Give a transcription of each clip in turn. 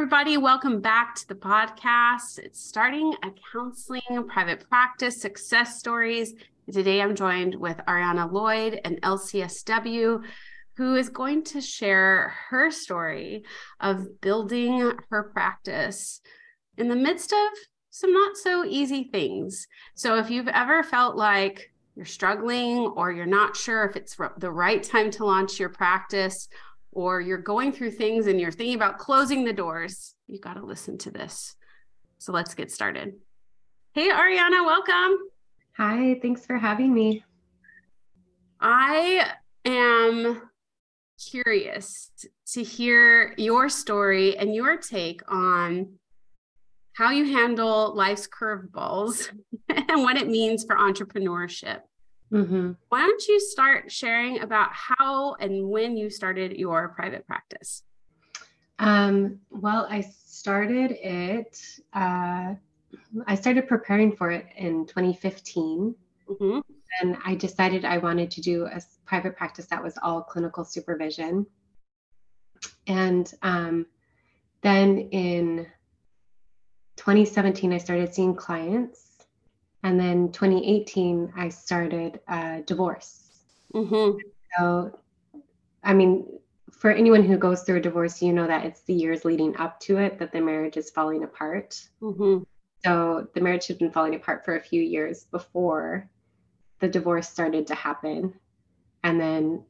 Everybody, welcome back to the podcast. It's starting a counseling private practice success stories. Today I'm joined with Ariana Lloyd, an LCSW, who is going to share her story of building her practice in the midst of some not so easy things. So if you've ever felt like you're struggling or you're not sure if it's the right time to launch your practice, or you're going through things and you're thinking about closing the doors, you got to listen to this. So let's get started. Hey, Ariana, welcome. Hi, thanks for having me. I am curious to hear your story and your take on how you handle life's curveballs and what it means for entrepreneurship. Mm-hmm. Why don't you start sharing about how and when you started your private practice? Um, well, I started it, uh, I started preparing for it in 2015. Mm-hmm. And I decided I wanted to do a private practice that was all clinical supervision. And um, then in 2017, I started seeing clients and then 2018 i started a divorce. Mm-hmm. so i mean for anyone who goes through a divorce you know that it's the years leading up to it that the marriage is falling apart. Mm-hmm. so the marriage had been falling apart for a few years before the divorce started to happen. And then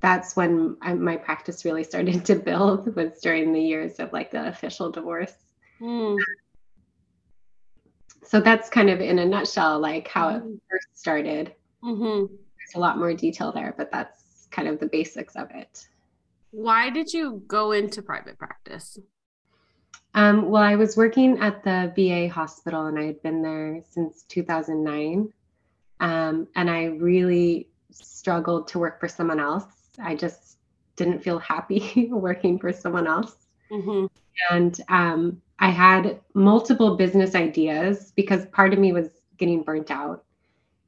that's when I, my practice really started to build was during the years of like the official divorce. Mm so that's kind of in a nutshell like how it mm-hmm. first started mm-hmm. there's a lot more detail there but that's kind of the basics of it why did you go into private practice um, well i was working at the va hospital and i had been there since 2009 um, and i really struggled to work for someone else i just didn't feel happy working for someone else mm-hmm. and um, I had multiple business ideas because part of me was getting burnt out.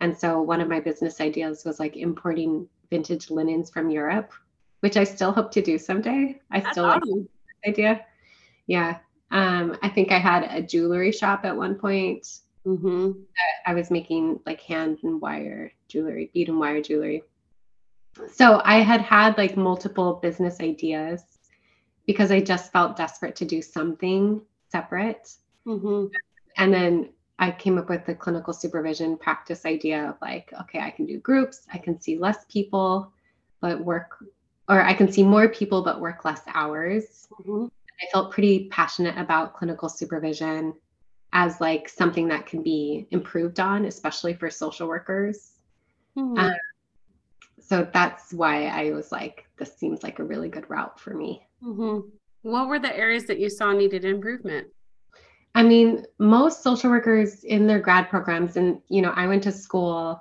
And so one of my business ideas was like importing vintage linens from Europe, which I still hope to do someday. I That's still awesome. like idea. Yeah. Um, I think I had a jewelry shop at one point. Mm-hmm. I was making like hand and wire jewelry, bead and wire jewelry. So I had had like multiple business ideas because I just felt desperate to do something separate. Mm-hmm. And then I came up with the clinical supervision practice idea of like, okay, I can do groups, I can see less people, but work, or I can see more people, but work less hours. Mm-hmm. I felt pretty passionate about clinical supervision as like something that can be improved on, especially for social workers. Mm-hmm. Um, so that's why I was like, this seems like a really good route for me. Mm-hmm. What were the areas that you saw needed improvement? I mean, most social workers in their grad programs, and you know, I went to school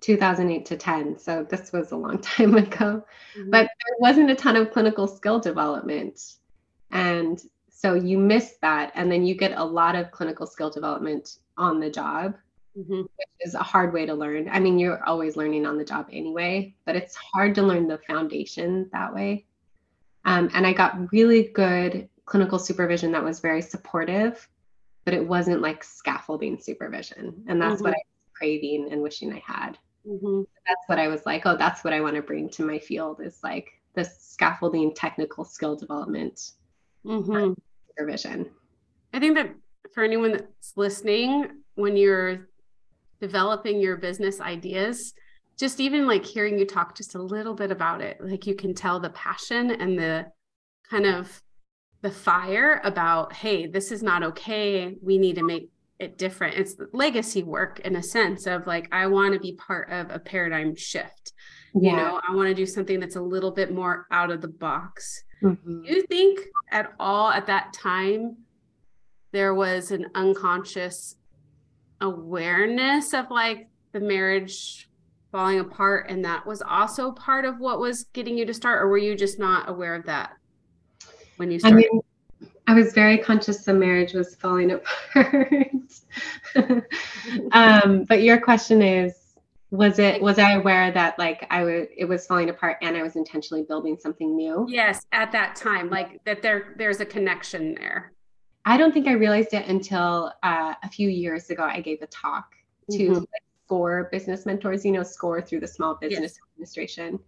2008 to 10, so this was a long time ago, mm-hmm. but there wasn't a ton of clinical skill development. And so you miss that, and then you get a lot of clinical skill development on the job, mm-hmm. which is a hard way to learn. I mean, you're always learning on the job anyway, but it's hard to learn the foundation that way. Um, and I got really good clinical supervision that was very supportive, but it wasn't like scaffolding supervision. And that's mm-hmm. what I was craving and wishing I had. Mm-hmm. That's what I was like, oh, that's what I want to bring to my field is like the scaffolding technical skill development mm-hmm. supervision. I think that for anyone that's listening, when you're developing your business ideas, just even like hearing you talk just a little bit about it like you can tell the passion and the kind of the fire about hey this is not okay we need to make it different it's legacy work in a sense of like i want to be part of a paradigm shift yeah. you know i want to do something that's a little bit more out of the box mm-hmm. you think at all at that time there was an unconscious awareness of like the marriage falling apart and that was also part of what was getting you to start or were you just not aware of that when you started I, mean, I was very conscious the marriage was falling apart. Um, but your question is was it was i aware that like i was it was falling apart and i was intentionally building something new? Yes at that time like that there there's a connection there. I don't think i realized it until uh, a few years ago i gave a talk to mm-hmm. SCORE business mentors, you know, SCORE through the Small Business yes. Administration.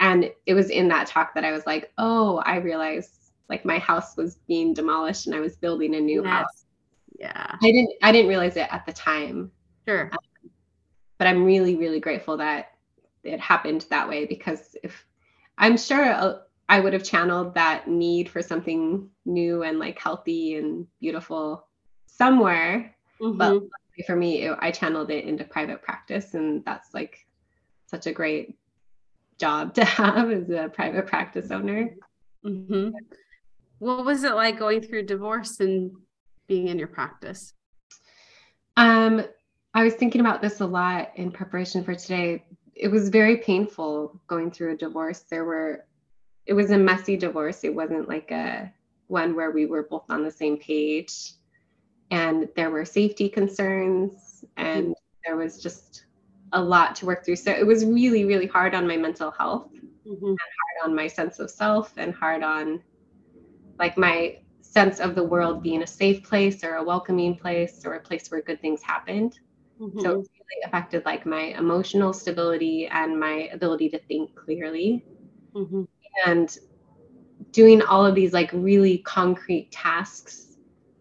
And it was in that talk that I was like, oh, I realized like my house was being demolished and I was building a new yes. house. Yeah. I didn't I didn't realize it at the time. Sure. Um, but I'm really really grateful that it happened that way because if I'm sure uh, I would have channeled that need for something new and like healthy and beautiful somewhere. Mm-hmm. But for me, it, I channeled it into private practice, and that's like such a great job to have as a private practice owner. Mm-hmm. What was it like going through divorce and being in your practice? Um, I was thinking about this a lot in preparation for today. It was very painful going through a divorce. There were, it was a messy divorce. It wasn't like a one where we were both on the same page and there were safety concerns and there was just a lot to work through so it was really really hard on my mental health mm-hmm. and hard on my sense of self and hard on like my sense of the world being a safe place or a welcoming place or a place where good things happened mm-hmm. so it really affected like my emotional stability and my ability to think clearly mm-hmm. and doing all of these like really concrete tasks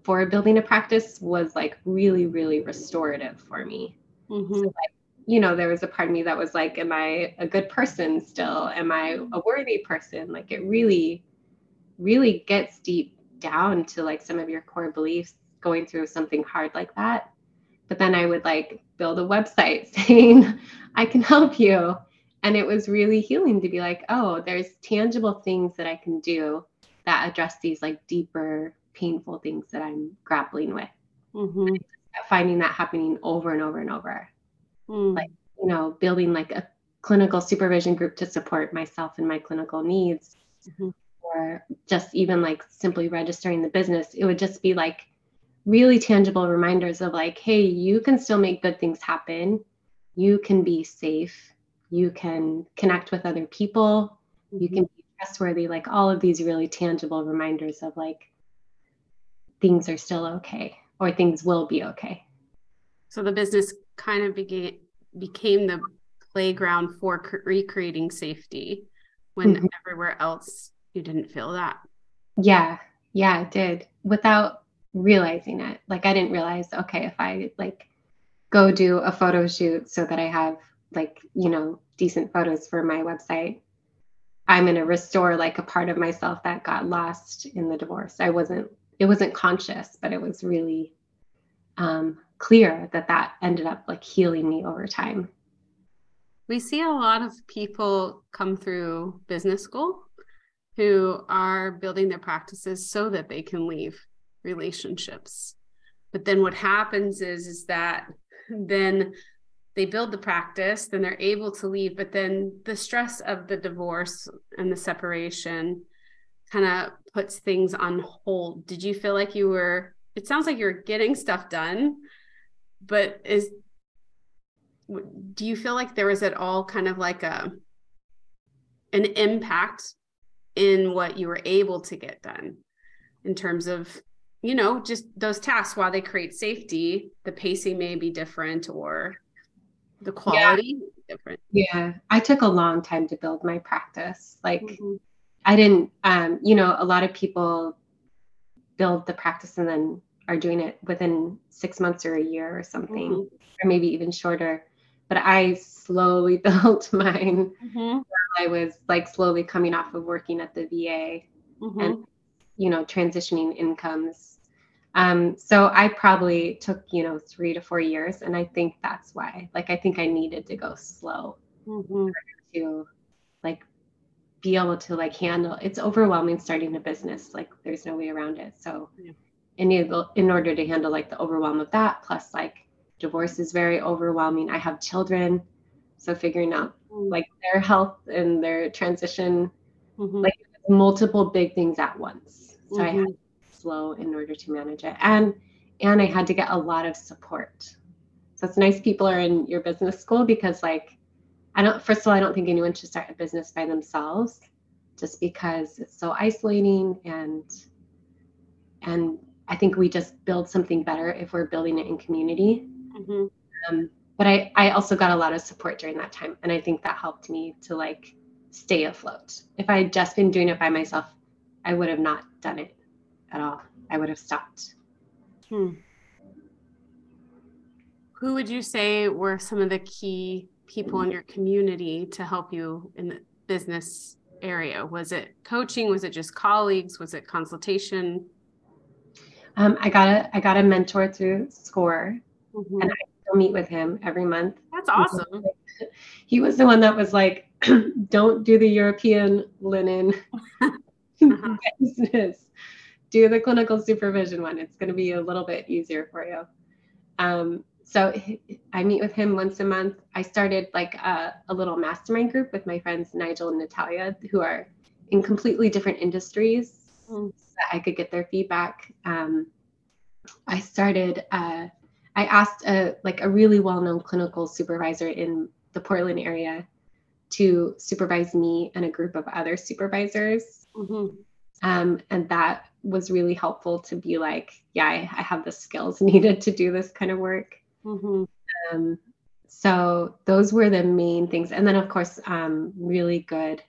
for building a practice was like really, really restorative for me. Mm-hmm. So like, you know, there was a part of me that was like, am I a good person still? Am I a worthy person? Like it really, really gets deep down to like some of your core beliefs going through something hard like that. But then I would like build a website saying, I can help you. And it was really healing to be like, oh, there's tangible things that I can do that address these like deeper painful things that I'm grappling with. Mm-hmm. Finding that happening over and over and over. Mm. Like, you know, building like a clinical supervision group to support myself and my clinical needs. Mm-hmm. Or just even like simply registering the business. It would just be like really tangible reminders of like, hey, you can still make good things happen. You can be safe. You can connect with other people. Mm-hmm. You can be trustworthy. Like all of these really tangible reminders of like, things are still okay or things will be okay. So the business kind of became became the playground for recreating safety when mm-hmm. everywhere else you didn't feel that. Yeah, yeah, it did without realizing it. Like I didn't realize, okay, if I like go do a photo shoot so that I have like, you know, decent photos for my website, I'm going to restore like a part of myself that got lost in the divorce. I wasn't it wasn't conscious, but it was really um, clear that that ended up like healing me over time. We see a lot of people come through business school who are building their practices so that they can leave relationships. But then what happens is is that then they build the practice, then they're able to leave, but then the stress of the divorce and the separation kind of puts things on hold. Did you feel like you were, it sounds like you're getting stuff done, but is, do you feel like there was at all kind of like a, an impact in what you were able to get done in terms of, you know, just those tasks while they create safety, the pacing may be different or the quality yeah. different. Yeah. I took a long time to build my practice. Like, mm-hmm I didn't, um, you know, a lot of people build the practice and then are doing it within six months or a year or something, mm-hmm. or maybe even shorter. But I slowly built mine. Mm-hmm. I was like slowly coming off of working at the VA mm-hmm. and, you know, transitioning incomes. Um, so I probably took, you know, three to four years. And I think that's why, like, I think I needed to go slow mm-hmm. to like be able to like handle it's overwhelming starting a business like there's no way around it so yeah. in, in order to handle like the overwhelm of that plus like Divorce is very overwhelming. I have children, so figuring out mm. like their health and their transition, mm-hmm. like multiple big things at once. So mm-hmm. I had mm-hmm. to slow in order to manage it, and and I had to get a lot of support. So it's nice people are in your business school because like I don't. First of all, I don't think anyone should start a business by themselves, just because it's so isolating and and I think we just build something better if we're building it in community. Mm-hmm. Um, but I, I also got a lot of support during that time. And I think that helped me to like stay afloat. If I had just been doing it by myself, I would have not done it at all. I would have stopped. Hmm. Who would you say were some of the key people in your community to help you in the business area? Was it coaching? Was it just colleagues? Was it consultation? Um, I got a I got a mentor through SCORE, mm-hmm. and I still meet with him every month. That's awesome. He was the one that was like, "Don't do the European linen uh-huh. business. Do the clinical supervision one. It's going to be a little bit easier for you." Um, so I meet with him once a month. I started like a, a little mastermind group with my friends Nigel and Natalia, who are in completely different industries so that I could get their feedback. Um, I started. Uh, I asked a like a really well-known clinical supervisor in the Portland area to supervise me and a group of other supervisors. Mm-hmm. Um, and that was really helpful to be like, yeah, I, I, have the skills needed to do this kind of work. Mm-hmm. Um, so those were the main things, and then of course, um, really good.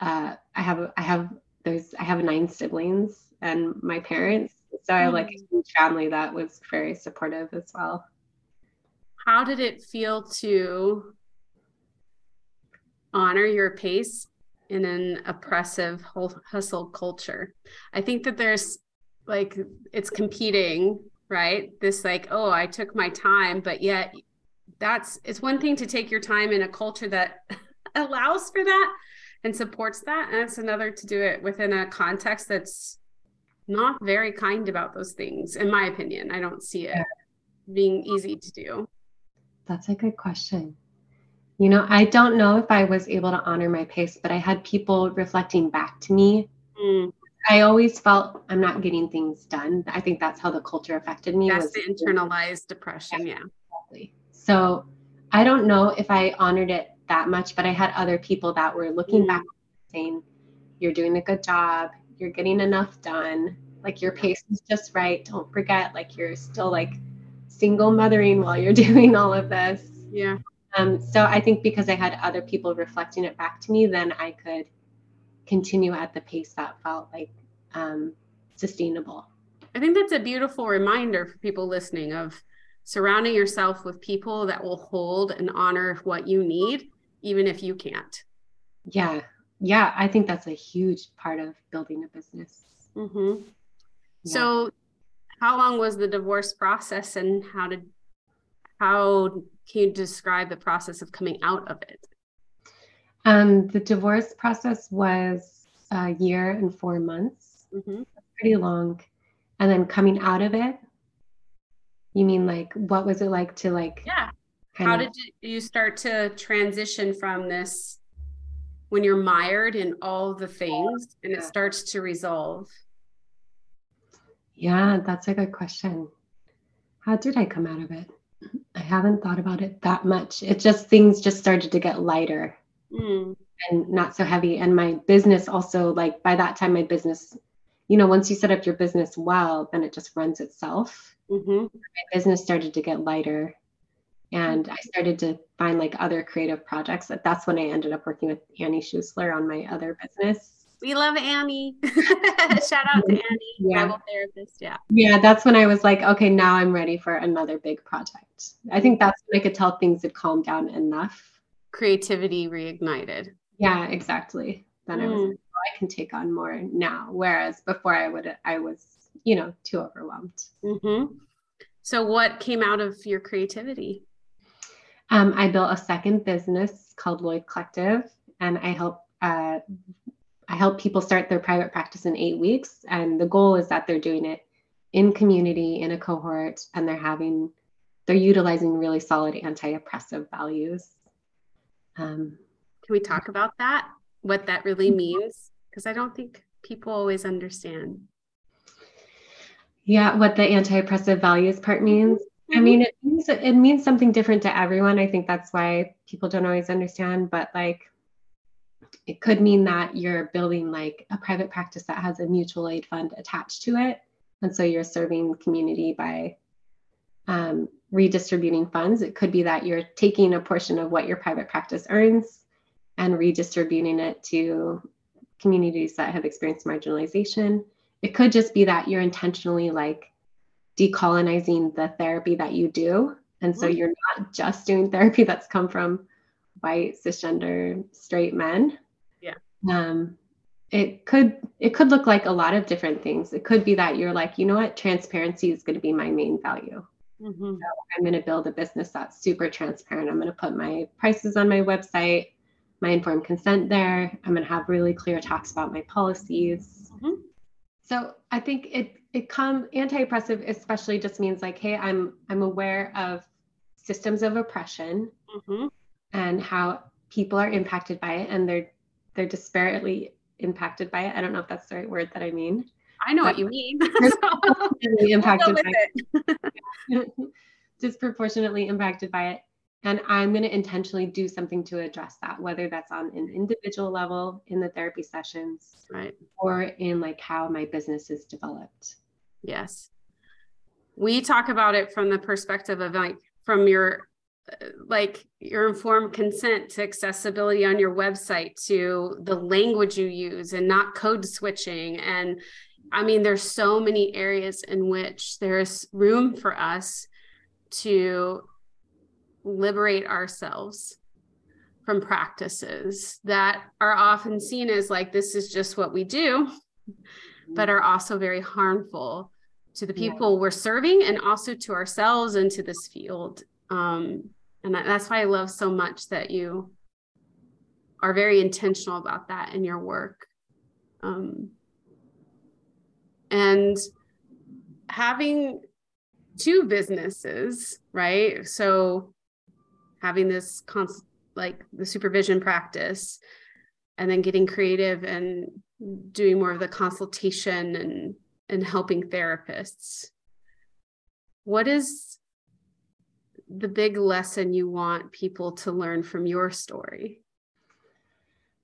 Uh, I have I have there's I have nine siblings and my parents, so I have like a mm. huge family that was very supportive as well. How did it feel to honor your pace in an oppressive hustle culture? I think that there's like it's competing right? This like, oh, I took my time, but yet that's it's one thing to take your time in a culture that allows for that and supports that. And it's another to do it within a context that's not very kind about those things, in my opinion. I don't see it being easy to do. That's a good question. You know, I don't know if I was able to honor my pace, but I had people reflecting back to me mm. I always felt I'm not getting things done. I think that's how the culture affected me. That's the internalized oppression. Yeah. Exactly. So I don't know if I honored it that much, but I had other people that were looking mm. back saying, You're doing a good job, you're getting enough done, like your pace is just right. Don't forget, like you're still like single mothering while you're doing all of this. Yeah. Um, so I think because I had other people reflecting it back to me, then I could continue at the pace that felt like um, sustainable. I think that's a beautiful reminder for people listening of surrounding yourself with people that will hold and honor what you need, even if you can't. Yeah. Yeah. I think that's a huge part of building a business. Mm-hmm. Yeah. So, how long was the divorce process and how did, how can you describe the process of coming out of it? Um, the divorce process was a year and four months, mm-hmm. pretty long. And then coming out of it, you mean like what was it like to like? Yeah. How of... did you start to transition from this when you're mired in all the things and it starts to resolve? Yeah, that's a good question. How did I come out of it? I haven't thought about it that much. It just things just started to get lighter mm. and not so heavy. And my business also, like by that time, my business, you know, once you set up your business well, then it just runs itself. Mm-hmm. My business started to get lighter. And I started to find like other creative projects. That that's when I ended up working with Annie Schuessler on my other business. We love Annie. Shout out to Annie, yeah. Bible therapist. Yeah. Yeah, that's when I was like, okay, now I'm ready for another big project. I think that's when I could tell things had calmed down enough creativity reignited. Yeah, exactly. Then mm. I was mm. like, oh, I can take on more now. Whereas before I would, I was, you know, too overwhelmed. Mm-hmm. So, what came out of your creativity? Um, I built a second business called Lloyd Collective, and I help uh, I help people start their private practice in eight weeks. And the goal is that they're doing it in community in a cohort, and they're having they're utilizing really solid anti-oppressive values. Um, Can we talk about that? What that really mm-hmm. means? Because I don't think people always understand. Yeah, what the anti-oppressive values part means. Mm-hmm. I mean, it means it means something different to everyone. I think that's why people don't always understand. But like, it could mean that you're building like a private practice that has a mutual aid fund attached to it, and so you're serving community by um, redistributing funds. It could be that you're taking a portion of what your private practice earns and redistributing it to communities that have experienced marginalization. It could just be that you're intentionally like decolonizing the therapy that you do. And so mm-hmm. you're not just doing therapy that's come from white, cisgender, straight men. Yeah. Um, it could it could look like a lot of different things. It could be that you're like, you know what, transparency is going to be my main value. Mm-hmm. So I'm going to build a business that's super transparent. I'm going to put my prices on my website, my informed consent there. I'm going to have really clear talks about my policies. Mm-hmm. So I think it it come anti-oppressive especially just means like, hey, I'm I'm aware of systems of oppression mm-hmm. and how people are impacted by it, and they're they're disparately impacted by it. I don't know if that's the right word that I mean. I know what you mean. disproportionately impacted by it. disproportionately impacted by it. And I'm going to intentionally do something to address that, whether that's on an individual level in the therapy sessions, right, or in like how my business is developed. Yes, we talk about it from the perspective of like from your uh, like your informed consent to accessibility on your website to the language you use and not code switching and I mean, there's so many areas in which there's room for us to liberate ourselves from practices that are often seen as like this is just what we do, but are also very harmful to the people yeah. we're serving and also to ourselves and to this field. Um, and that's why I love so much that you are very intentional about that in your work. Um, and having two businesses right? So having this const- like the supervision practice and then getting creative and doing more of the consultation and and helping therapists. What is the big lesson you want people to learn from your story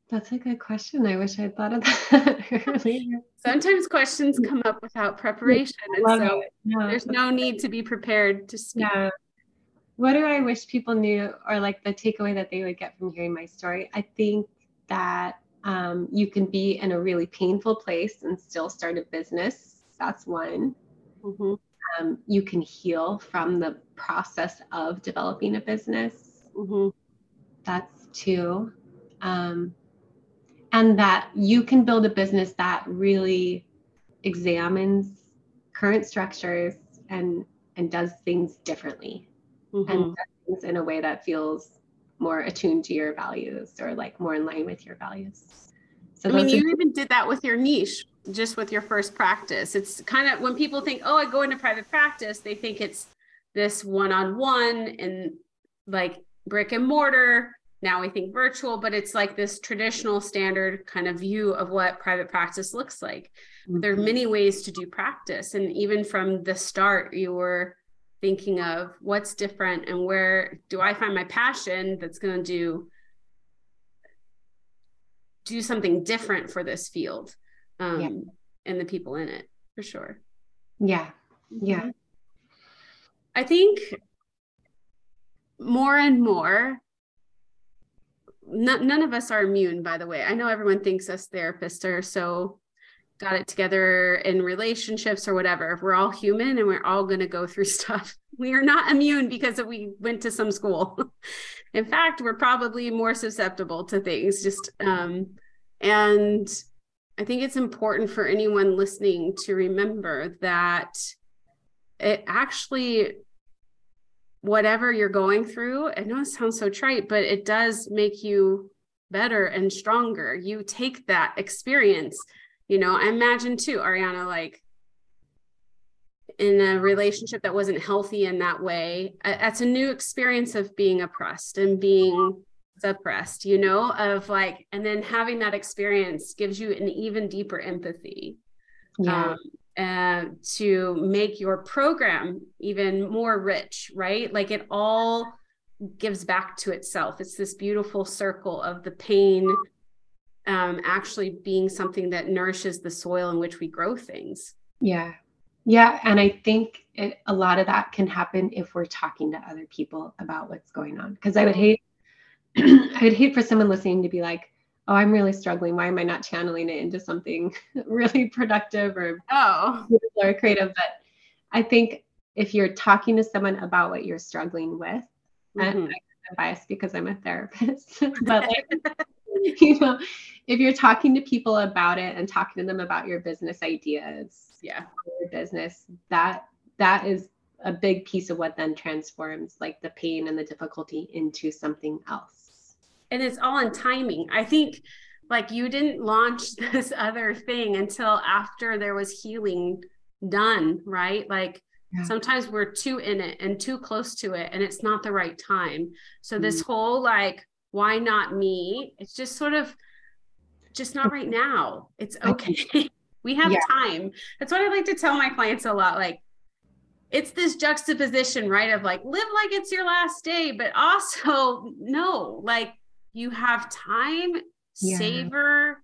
that's a good question. I wish I'd thought of that earlier. Sometimes questions come up without preparation. And so yeah. there's no need to be prepared to speak. Yeah. What do I wish people knew, or like the takeaway that they would get from hearing my story? I think that um, you can be in a really painful place and still start a business. That's one. Mm-hmm. Um, you can heal from the process of developing a business. Mm-hmm. That's two. Um, and that you can build a business that really examines current structures and and does things differently. Mm-hmm. and does things in a way that feels more attuned to your values or like more in line with your values. So i mean you are- even did that with your niche just with your first practice. It's kind of when people think oh i go into private practice they think it's this one-on-one and like brick and mortar now we think virtual, but it's like this traditional standard kind of view of what private practice looks like. Mm-hmm. There are many ways to do practice. And even from the start, you were thinking of what's different and where do I find my passion that's going to do do something different for this field um, yeah. and the people in it for sure. Yeah. Yeah. Mm-hmm. I think more and more none of us are immune by the way. I know everyone thinks us therapists are so got it together in relationships or whatever. We're all human and we're all going to go through stuff. We are not immune because we went to some school. In fact we're probably more susceptible to things just um, and i think it's important for anyone listening to remember that it actually whatever you're going through, I know it sounds so trite, but it does make you better and stronger. You take that experience. You know, I imagine too, Ariana, like in a relationship that wasn't healthy in that way that's a new experience of being oppressed and being suppressed you know of like and then having that experience gives you an even deeper empathy yeah. um, uh, to make your program even more rich right? Like it all gives back to itself. It's this beautiful circle of the pain um, actually being something that nourishes the soil in which we grow things. Yeah. Yeah, and I think it, a lot of that can happen if we're talking to other people about what's going on. Because I would hate, I would hate for someone listening to be like, "Oh, I'm really struggling. Why am I not channeling it into something really productive or oh or creative?" But I think if you're talking to someone about what you're struggling with, mm-hmm. and I'm biased because I'm a therapist, but like, you know, if you're talking to people about it and talking to them about your business ideas yeah your business that that is a big piece of what then transforms like the pain and the difficulty into something else and it's all in timing i think like you didn't launch this other thing until after there was healing done right like yeah. sometimes we're too in it and too close to it and it's not the right time so this mm. whole like why not me it's just sort of just not right now it's okay We have yeah. time. That's what I like to tell my clients a lot. Like, it's this juxtaposition, right? Of like, live like it's your last day, but also, no, like, you have time, yeah. savor,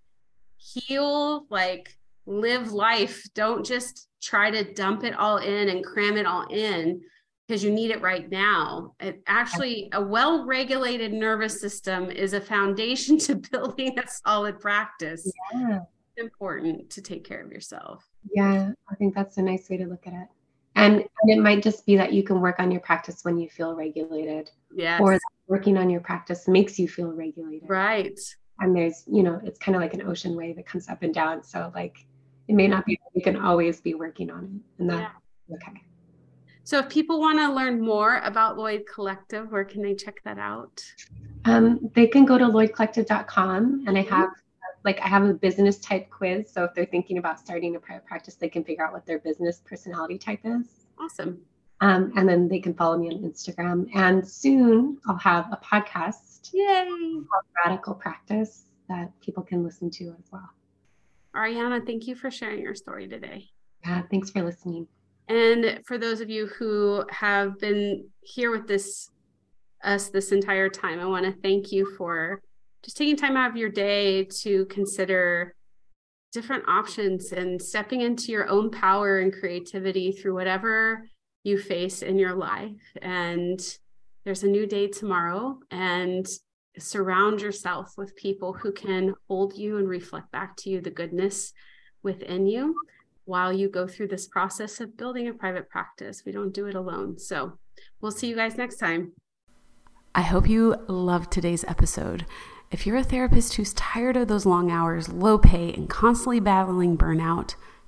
heal, like, live life. Don't just try to dump it all in and cram it all in because you need it right now. It actually, a well regulated nervous system is a foundation to building a solid practice. Yeah important to take care of yourself. Yeah, I think that's a nice way to look at it. And, and it might just be that you can work on your practice when you feel regulated. Yeah. Or working on your practice makes you feel regulated. Right. And there's, you know, it's kind of like an ocean wave that comes up and down. So like it may not be you can always be working on it. And that yeah. okay. So if people want to learn more about Lloyd Collective, where can they check that out? Um, they can go to lloydcollective.com and I mm-hmm. have like I have a business type quiz. So if they're thinking about starting a private practice, they can figure out what their business personality type is. Awesome. Um, and then they can follow me on Instagram. And soon I'll have a podcast. Yay! Radical Practice that people can listen to as well. Ariana, thank you for sharing your story today. Yeah, thanks for listening. And for those of you who have been here with this us this entire time, I want to thank you for just taking time out of your day to consider different options and stepping into your own power and creativity through whatever you face in your life. And there's a new day tomorrow, and surround yourself with people who can hold you and reflect back to you the goodness within you while you go through this process of building a private practice. We don't do it alone. So we'll see you guys next time. I hope you loved today's episode. If you're a therapist who's tired of those long hours, low pay, and constantly battling burnout,